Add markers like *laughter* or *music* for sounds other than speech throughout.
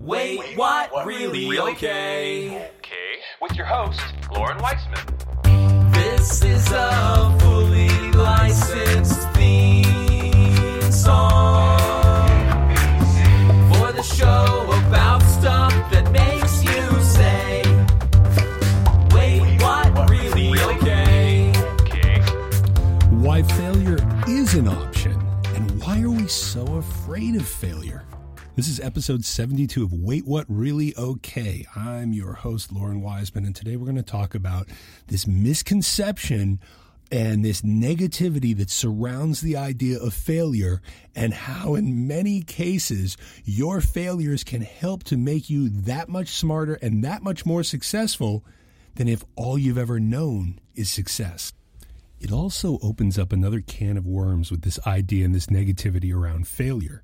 Wait, what? Really? Okay. Okay, with your host, Loren Weisman. This is a fully licensed theme song for the show about stuff that makes you say, Wait, what? Really? Okay. Okay. Why failure is an option, and why are we so afraid of failure? This is episode 72 of Wait What Really Okay. I'm your host, Loren Weisman, and today we're going to talk about this misconception and this negativity that surrounds the idea of failure and how, in many cases, your failures can help to make you that much smarter and that much more successful than if all you've ever known is success. It also opens up another can of worms with this idea and this negativity around failure.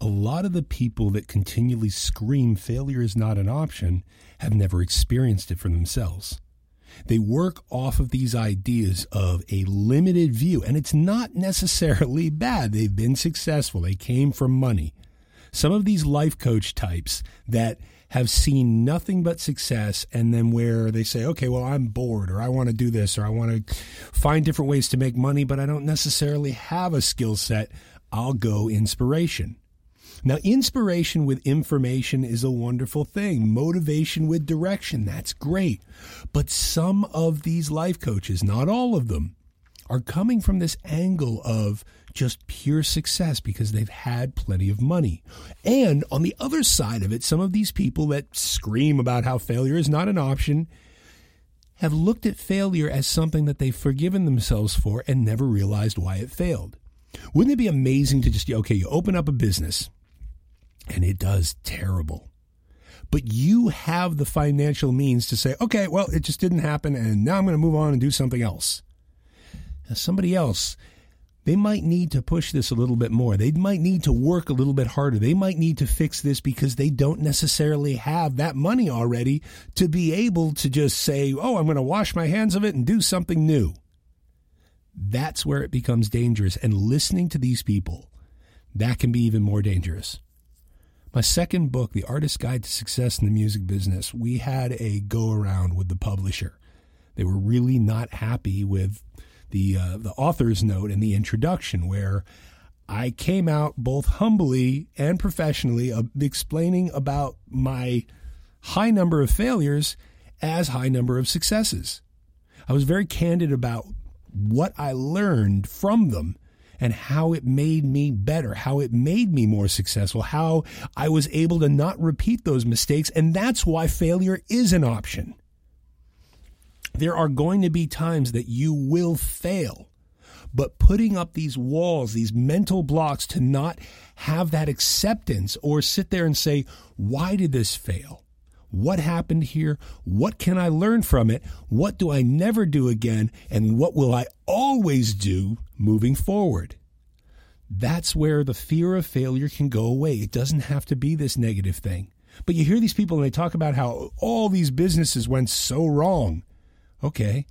A lot of the people that continually scream failure is not an option have never experienced it for themselves. They work off of these ideas of a limited view, and it's not necessarily *laughs* bad. They've been successful, they came from money. Some of these life coach types that have seen nothing but success, and then where they say, okay, well, I'm bored, or I want to do this, or I want to find different ways to make money, but I don't necessarily have a skill set, I'll go inspiration. Now, inspiration with information is a wonderful thing. Motivation with direction, that's great. But some of these life coaches, not all of them, are coming from this angle of just pure success because they've had plenty of money. And on the other side of it, some of these people that scream about how failure is not an option have looked at failure as something that they've forgiven themselves for and never realized why it failed. Wouldn't it be amazing to just, okay, you open up a business and it does terrible. But you have the financial means to say, okay, well, it just didn't happen, and now I'm going to move on and do something else. Now, somebody else, they might need to push this a little bit more. They might need to work a little bit harder. They might need to fix this because they don't necessarily have that money already to be able to just say, oh, I'm going to wash my hands of it and do something new. That's where it becomes dangerous. And listening to these people, that can be even more dangerous. My second book, The Artist's Guide to Success in the Music Business, we had a go around with the publisher. They were really not happy with the uh, the author's note and the introduction, where I came out both humbly and professionally uh, explaining about my high number of failures as high number of successes. I was very candid about what I learned from them and how it made me better, how it made me more successful, how I was able to not repeat those mistakes. And that's why failure is an option. There are going to be times that you will fail. But putting up these walls, these mental blocks to not have that acceptance or sit there and say, why did this fail? What happened here? What can I learn from it? What do I never do again? And what will I always do moving forward? That's where the fear of failure can go away. It doesn't have to be this negative thing. But you hear these people and they talk about how all these businesses went so wrong. Okay,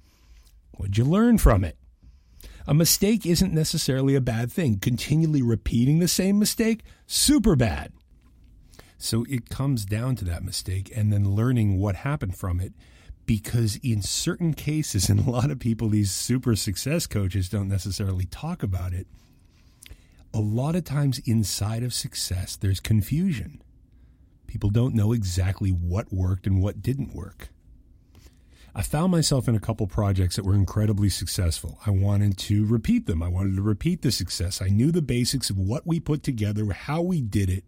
what'd you learn from it? A mistake isn't necessarily a bad thing. Continually repeating the same mistake, super bad. So it comes down to that mistake and then learning what happened from it. Because in certain cases, *laughs* and a lot of people, these super success coaches don't necessarily talk about it. A lot of times inside of success, there's confusion. People don't know exactly what worked and what didn't work. I found myself in a couple projects that were incredibly successful. I wanted to repeat them. I wanted to repeat the success. I knew the basics of what we put together, how we did it.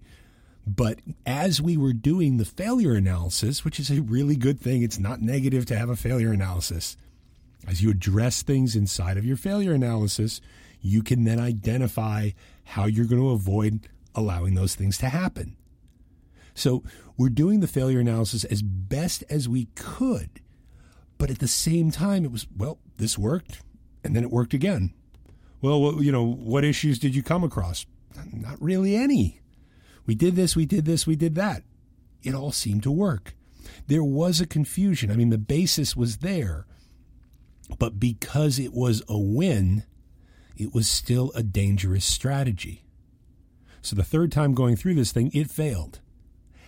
But as we were doing the failure analysis, which is a really good thing, it's not negative to have a failure analysis. As you address things inside of your failure analysis, you can then identify how you're going to avoid allowing those things to happen. So we're doing the failure analysis as best as we could but at the same time, it was, well, this worked, and then it worked again. Well, you know, what issues did you come across? Not really any. We did this, we did this, we did that. It all seemed to work. There was a confusion. I mean, the basis was there, but because it was a win, it was still a dangerous strategy. So the third time going through this thing, it failed.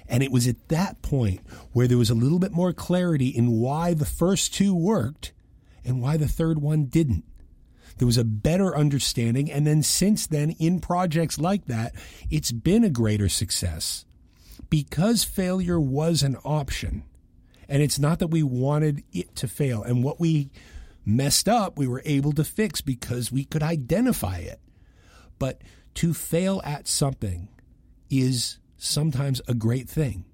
And it was at that point where there was a little bit more clarity in why the first two worked and why the third one didn't. There was a better understanding. And then since then, in projects like that, it's been a greater success because failure was an option. And it's not that we wanted it to fail. And what we messed up, we were able to fix because we could identify it. But to fail at something is sometimes a great thing.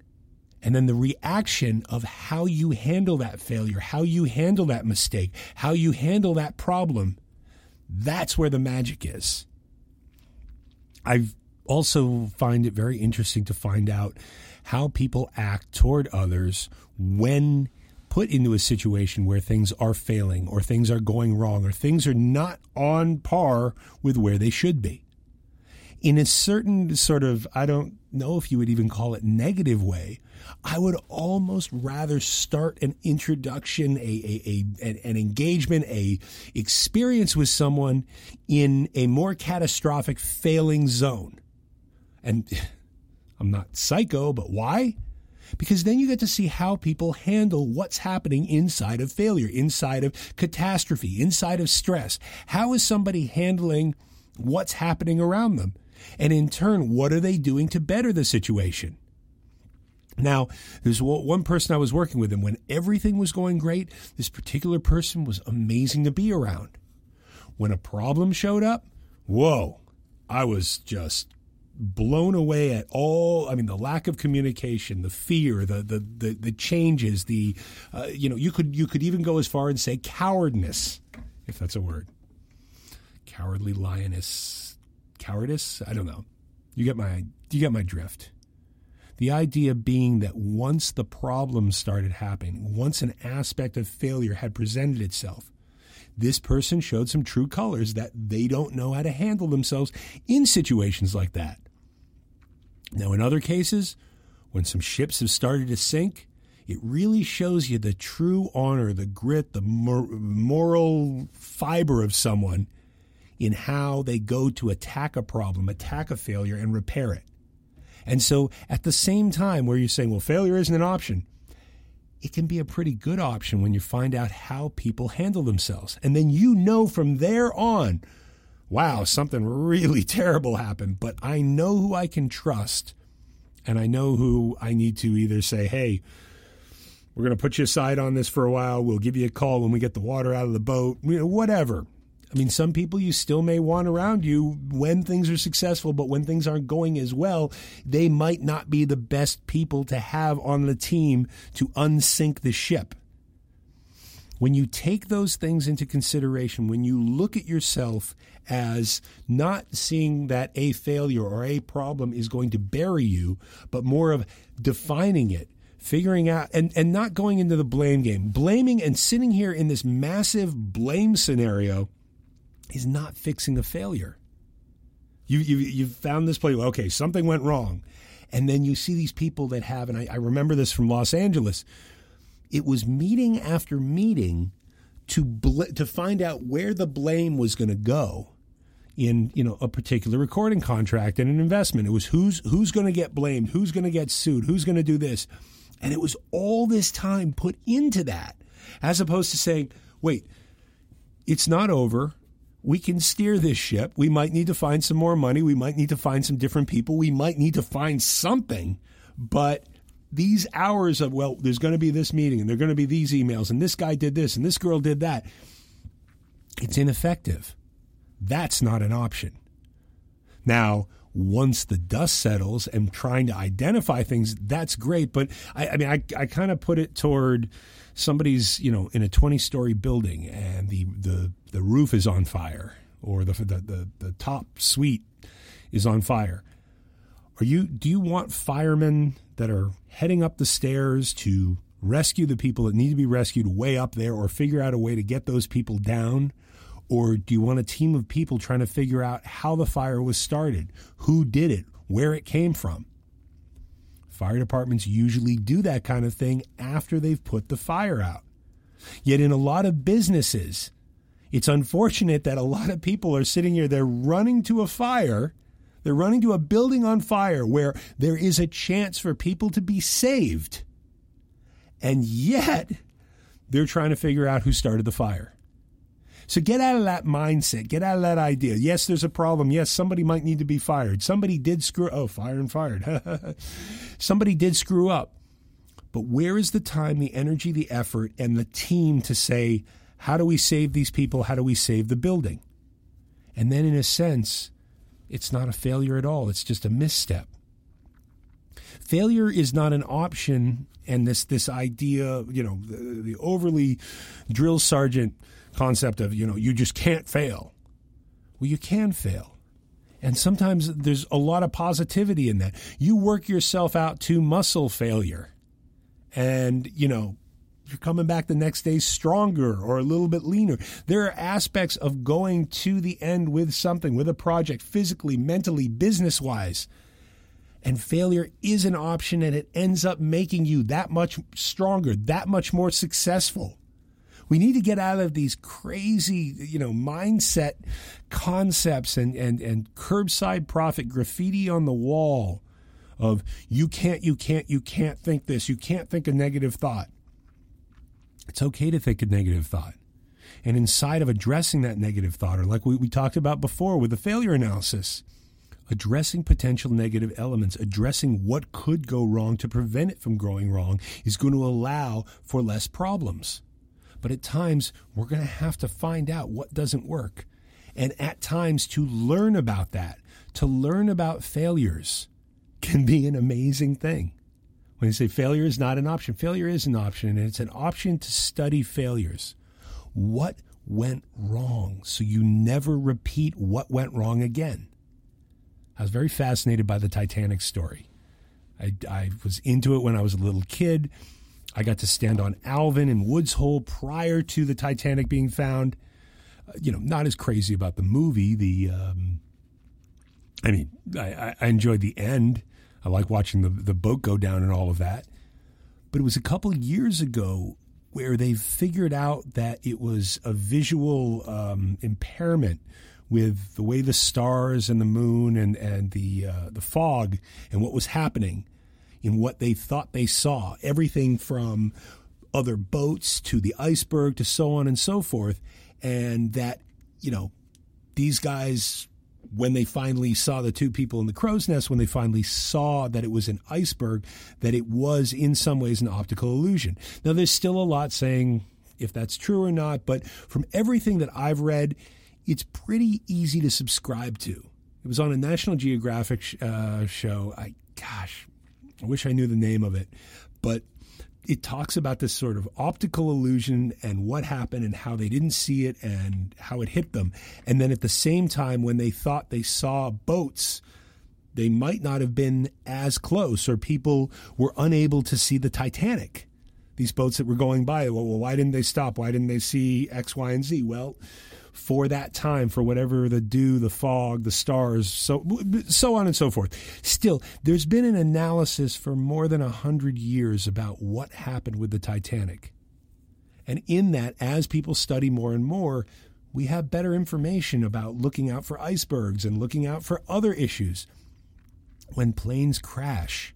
And then the reaction of how you handle that failure, how you handle that mistake, how you handle that problem, that's where the magic is. I also find it very interesting to find out how people act toward others when put into a situation where things are failing or things are going wrong or things are not on par with where they should be. In a certain sort of, I don't know if you would even call it negative way, I would almost rather start an introduction, a, a, a, an engagement, a experience with someone in a more catastrophic failing zone. And *laughs* I'm not psycho, but why? Because then you get to see how people handle what's happening inside of failure, inside of catastrophe, inside of stress. How is somebody handling what's happening around them? And in turn, what are they doing to better the situation? Now, there's one person I was working with, and when everything was going great, this particular person was amazing to be around. When a problem showed up, whoa, I was just blown away at all i mean the lack of communication the fear the the the, the changes the uh, you know you could you could even go as far and say cowardness if that's a word. Cowardly lioness cowardice? I don't know. You get my you get my drift the idea being that once the problem started happening once an aspect of failure had presented itself this person showed some true colors that they don't know how to handle themselves in situations like that. Now, in other cases, when some ships have started to sink, it really shows you the true honor, the grit, the mor- moral fiber of someone in how they go to attack a problem, attack a failure, and repair it. And so, at the same time, where you're saying, well, failure isn't an option, it can be a pretty good option when you find out how people handle themselves. And then you know from there on wow, something really *laughs* terrible happened, but I know who I can trust. And I know who I need to either say, hey, we're going to put you aside on this for a while. We'll give you a call when we get the water out of the boat, you know, whatever. I mean, some people you still may want around you when things are successful, but when things aren't going as well, they might not be the best people to have on the team to unsink the ship. When you take those things into consideration, when you look at yourself as not seeing that a failure or a problem is going to bury you, but more of defining it, figuring out, and, and not going into the blame game. Blaming and sitting here in this massive blame scenario is not fixing a failure. You, you, you've found this place, okay, something went wrong. And then you see these people that have, and I, I remember this from Los Angeles, it was meeting after meeting to bl- to find out where the blame was going to go in you know a particular recording contract and an investment. It was who's who's going to get blamed, who's going to get sued, who's going to do this, and it was all this time put into that, as opposed to saying, "Wait, it's not over. We can steer this ship. We might need to find some more money. We might need to find some different people. We might need to find something, but." These hours of, well, there's going to be this meeting and there are going to be these emails and this guy did this and this girl did that. It's ineffective that's not an option. Now, once the dust settles and trying to identify things, that's great. But I, I mean, I, I kind of put it toward somebody's, you know, in a 20 story building and the, the, the roof is on fire or the, the, the, the top suite is on fire. Are you, do you want firemen that are heading up the stairs to rescue the people that need to be rescued way up there or figure out a way to get those people down? Or do you want a team of people trying to figure out how the fire was started, who did it, where it came from? Fire departments usually do that kind of thing after they've put the fire out. Yet in a lot of businesses, it's unfortunate that a lot of people are sitting here, they're running to a fire, They're running to a building on fire where there is a chance for people to be saved. And yet, they're trying to figure out who started the fire. So get out of that mindset. Get out of that idea. Yes, there's a problem. Yes, somebody might need to be fired. Somebody did screw. Oh, fire and fired. *laughs* somebody did screw up. But where is the time, the energy, the effort, and the team to say, how do we save these people? How do we save the building? And then, in a sense, it's not a failure at all. It's just a misstep. Failure is not an option, and this this idea, you know, the, the overly drill sergeant concept of you know you just can't fail. Well, you can fail. And sometimes there's a lot of positivity in that. You work yourself out to muscle failure. And, you know, you're coming back the next day stronger or a little bit leaner. There are aspects of going to the end with something, with a project, physically, mentally, business wise. And failure is an option and it ends up making you that much stronger, that much more successful. We need to get out of these crazy, you know, mindset concepts and, and, and curbside profit graffiti on the wall of you can't, you can't, you can't think this, you can't think a negative thought. It's okay to think a negative thought. And inside of addressing that negative thought, or like we, we talked about before with the failure analysis, addressing potential negative elements, addressing what could go wrong to prevent it from going wrong is going to allow for less problems. But at times, we're going to have to find out what doesn't work. And at times, to learn about that, to learn about failures, can be an amazing thing. When you say failure is not an option, failure is an option, and it's an option to study failures. What went wrong so you never repeat what went wrong again? I was very fascinated by the Titanic story. I, I was into it when I was a little kid. I got to stand on Alvin and Woods Hole prior to the Titanic being found. Uh, you know, not as crazy about the movie. The, um, I mean, I, I enjoyed the end. I like watching the the boat go down and all of that. But it was a couple years ago where they figured out that it was a visual um, impairment with the way the stars and the moon and and the uh, the fog and what was happening in what they thought they saw. Everything from other boats to the iceberg to so on and so forth. And that, you know, these guys, when they finally saw the two people in the crow's nest, when they finally saw that it was an iceberg, that it was in some ways an optical illusion. Now, there's still a lot saying if that's true or not, but from everything that I've read, it's pretty easy to subscribe to. It was on a National Geographic uh, show. I, gosh, I wish I knew the name of it, but it talks about this sort of optical illusion and what happened and how they didn't see it and how it hit them. And then at the same time, when they thought they saw boats, they might not have been as close, or people were unable to see the Titanic. These boats that were going by, well, why didn't they stop? Why didn't they see X, Y, and Z? Well, for that time, for whatever the dew, the fog, the stars, so so on and so forth. Still, there's been an analysis for more than a hundred years about what happened with the Titanic, and in that, as people study more and more, we have better information about looking out for icebergs and looking out for other issues. When planes crash,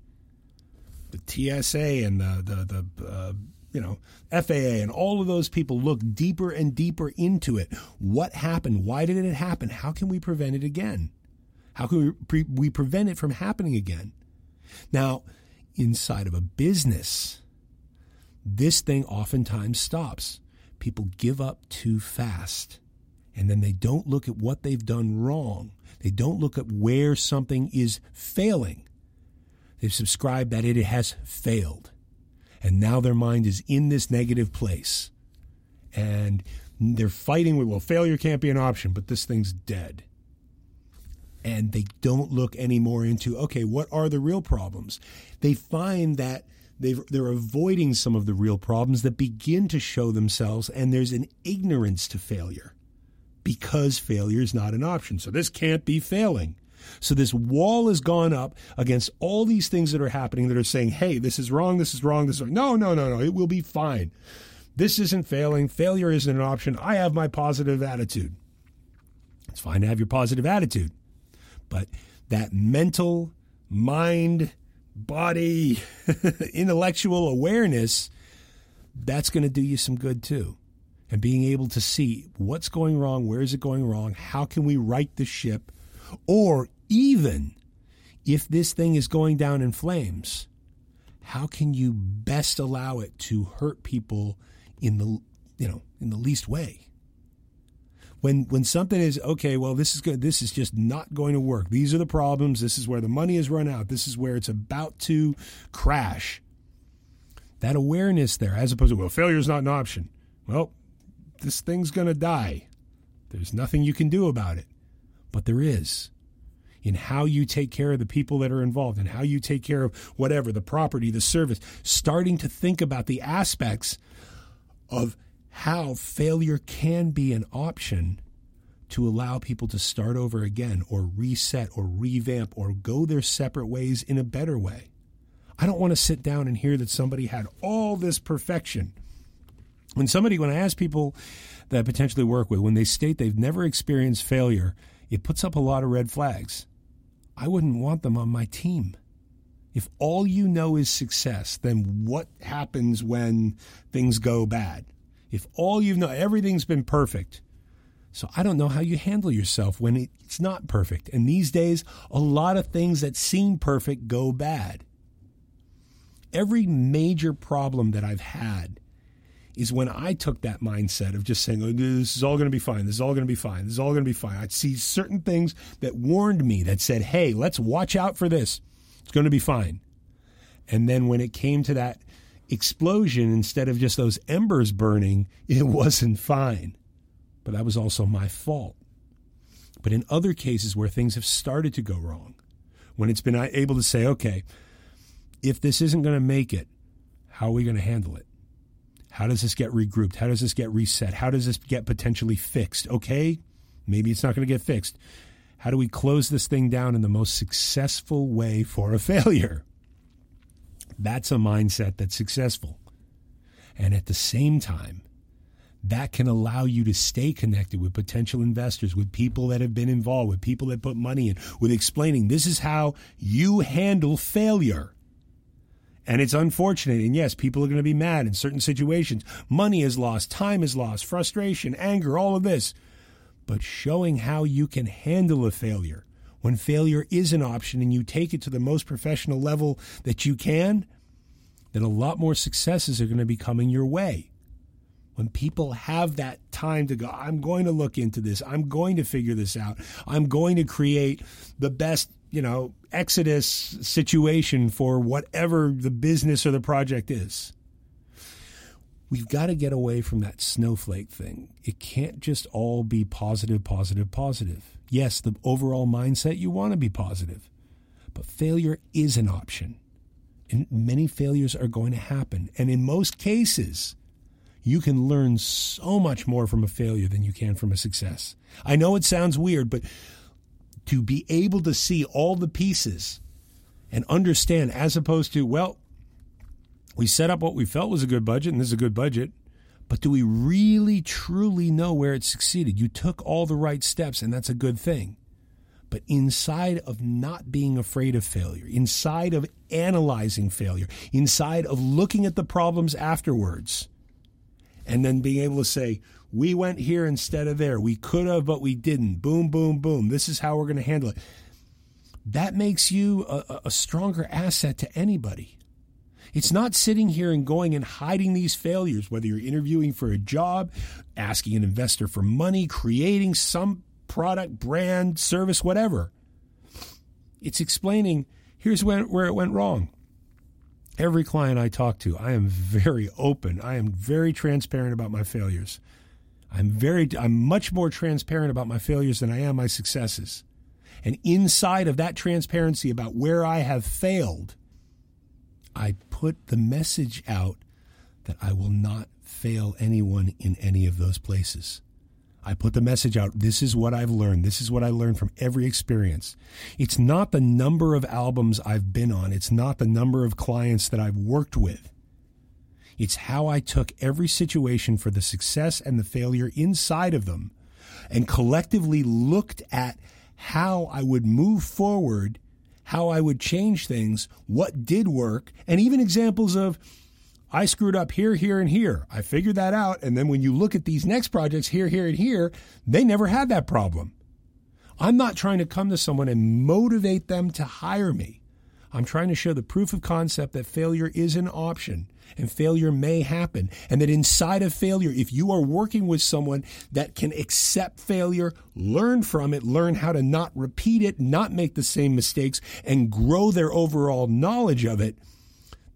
the TSA and the the the uh, you know, FAA and all of those people look deeper and deeper into it. What happened? Why did it happen? How can we prevent it again? How can we, pre- we prevent it from happening again? Now, inside of a business, this thing oftentimes stops. People give up too fast. And then they don't look at what they've done wrong. They don't look at where something is failing. They've subscribed that it has failed and now their mind is in this negative place. And they're fighting with, well, failure can't be an option, but this thing's dead. And they don't look anymore into, okay, what are the real problems? They find that they are avoiding some of the real problems that begin to show themselves, and there's an ignorance to failure because failure is not an option. So this can't be failing. So this wall has gone up against all these things that are happening that are saying, hey, this is wrong, this is wrong, this is wrong. No, no, no, no, it will be fine. This isn't failing. Failure isn't an option. I have my positive attitude. It's fine to have your positive attitude. But that mental, mind, body, *laughs* intellectual awareness, that's going to do you some good too. And being able to see what's going wrong, where is it going wrong, how can we right the ship, or even if this thing is going down in flames, how can you best allow it to hurt people in the you know in the least way? when when something is okay, well, this is good. This is just not going to work. These are the problems. This is where the money has run out. This is where it's about to crash. That awareness there, as opposed to well, failure is not an option. Well, this thing's going to die. There's nothing you can do about it, but there is in how you take care of the people that are involved and how you take care of whatever the property, the service, starting to think about the aspects of how failure can be an option to allow people to start over again or reset or revamp or go their separate ways in a better way. I don't want to sit down and hear that somebody had all this perfection. When somebody, when I ask people that I potentially work with, when they state they've never experienced failure, it puts up a lot of red flags. I wouldn't want them on my team. If all you know is success, then what happens when things go bad? if all you've known, everything's been perfect. So I don't know how you handle yourself when it's not perfect. And these days, a lot of things that seem perfect go bad. Every major problem that I've had is when I took that mindset of just saying, oh, this is all going to be fine. This is all going to be fine. This is all going to be fine. I'd see certain things that warned me that said, hey, let's watch out for this. It's going to be fine. And then when it came to that explosion instead of just those embers burning, *laughs* it wasn't fine. But that was also my fault. But in other cases where things have started to go wrong, when it's been able to say, okay, if this isn't going to make it, how are we going to handle it? How does this get regrouped? How does this get reset? How does this get potentially fixed? Okay, maybe it's not going to get fixed. How do we close this thing down in the most successful way for a *laughs* failure? That's a mindset that's successful. And at the same time, that can allow you to stay connected with potential investors, with people that have been involved, with people that put money in, with explaining this is how you handle failure. And it's unfortunate. And yes, people are going to be mad in certain situations. Money is lost, time is lost, frustration, anger, all of this. But showing how you can handle a failure, when failure is an option and you take it to the most professional level that you can, then a lot more successes are going to be coming your way. When people have that time to go, I'm going to look into this, I'm going to figure this out, I'm going to create the best, you know, exodus situation for whatever the business or the project is. We've got to get away from that snowflake thing. It can't just all be positive, positive, positive Yes, the overall mindset, you want to be positive, but failure is an option. And many failures are going to happen. And in most cases, you can learn so much more from a failure than you can from a success. I know it sounds weird, but to be able to see all the pieces and understand, as opposed to, well, we set up what we felt was a good budget, and this is a good budget. But do we really truly know where it succeeded? You took all the right steps, and that's a good thing. But inside of not being afraid of failure, inside of analyzing failure, inside of looking at the problems afterwards, and then being able to say, we went here instead of there. We could have, but we didn't. Boom, boom, boom. This is how we're going to handle it. That makes you a, a stronger asset to anybody. It's not sitting here and going and hiding these failures, whether you're interviewing for a job, asking an investor for money, creating some product, brand, service, whatever. It's explaining here's where, where it went wrong. Every client I talk to, I am very open. I am very transparent about my failures. I'm very I'm much more transparent about my failures than I am my successes. And inside of that transparency about where I have failed, I put the message out that I will not fail anyone in any of those places. I put the message out. This is what I've learned. This is what I learned from every experience. It's not the number of albums I've been on. It's not the number of clients that I've worked with. It's how I took every situation for the success and the failure inside of them and collectively looked at how I would move forward, how I would change things, what did work, and even examples of I screwed up here, here, and here. I figured that out. And then when you look at these next projects here, here, and here, they never had that problem. I'm not trying to come to someone and motivate them to hire me. I'm trying to show the proof of concept that failure is an option and failure may happen. And that inside of failure, if you are working with someone that can accept failure, learn from it, learn how to not repeat it, not make the same mistakes, and grow their overall knowledge of it,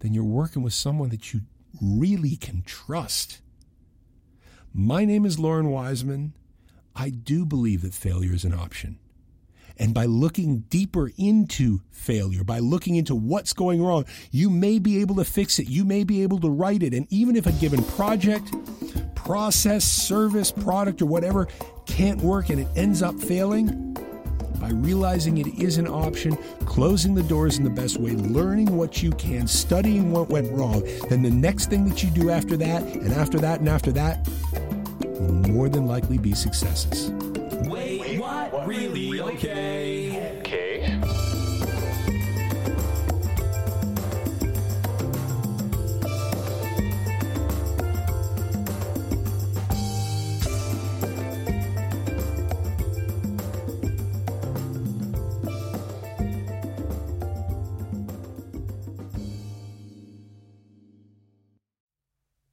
then you're working with someone that you really can trust. My name is Loren Weisman. I do believe that failure is an option. And by looking deeper into failure, by looking into what's going wrong, you may be able to fix it. You may be able to right it. And even if a given project, process, service, product, or whatever can't work and it ends up failing, by realizing it is an option, closing the doors in the best way, learning what you can, studying what went wrong, then the next thing that you do after that, and after that, and after that, will more than likely be successes. Wait, what? Really? Okay.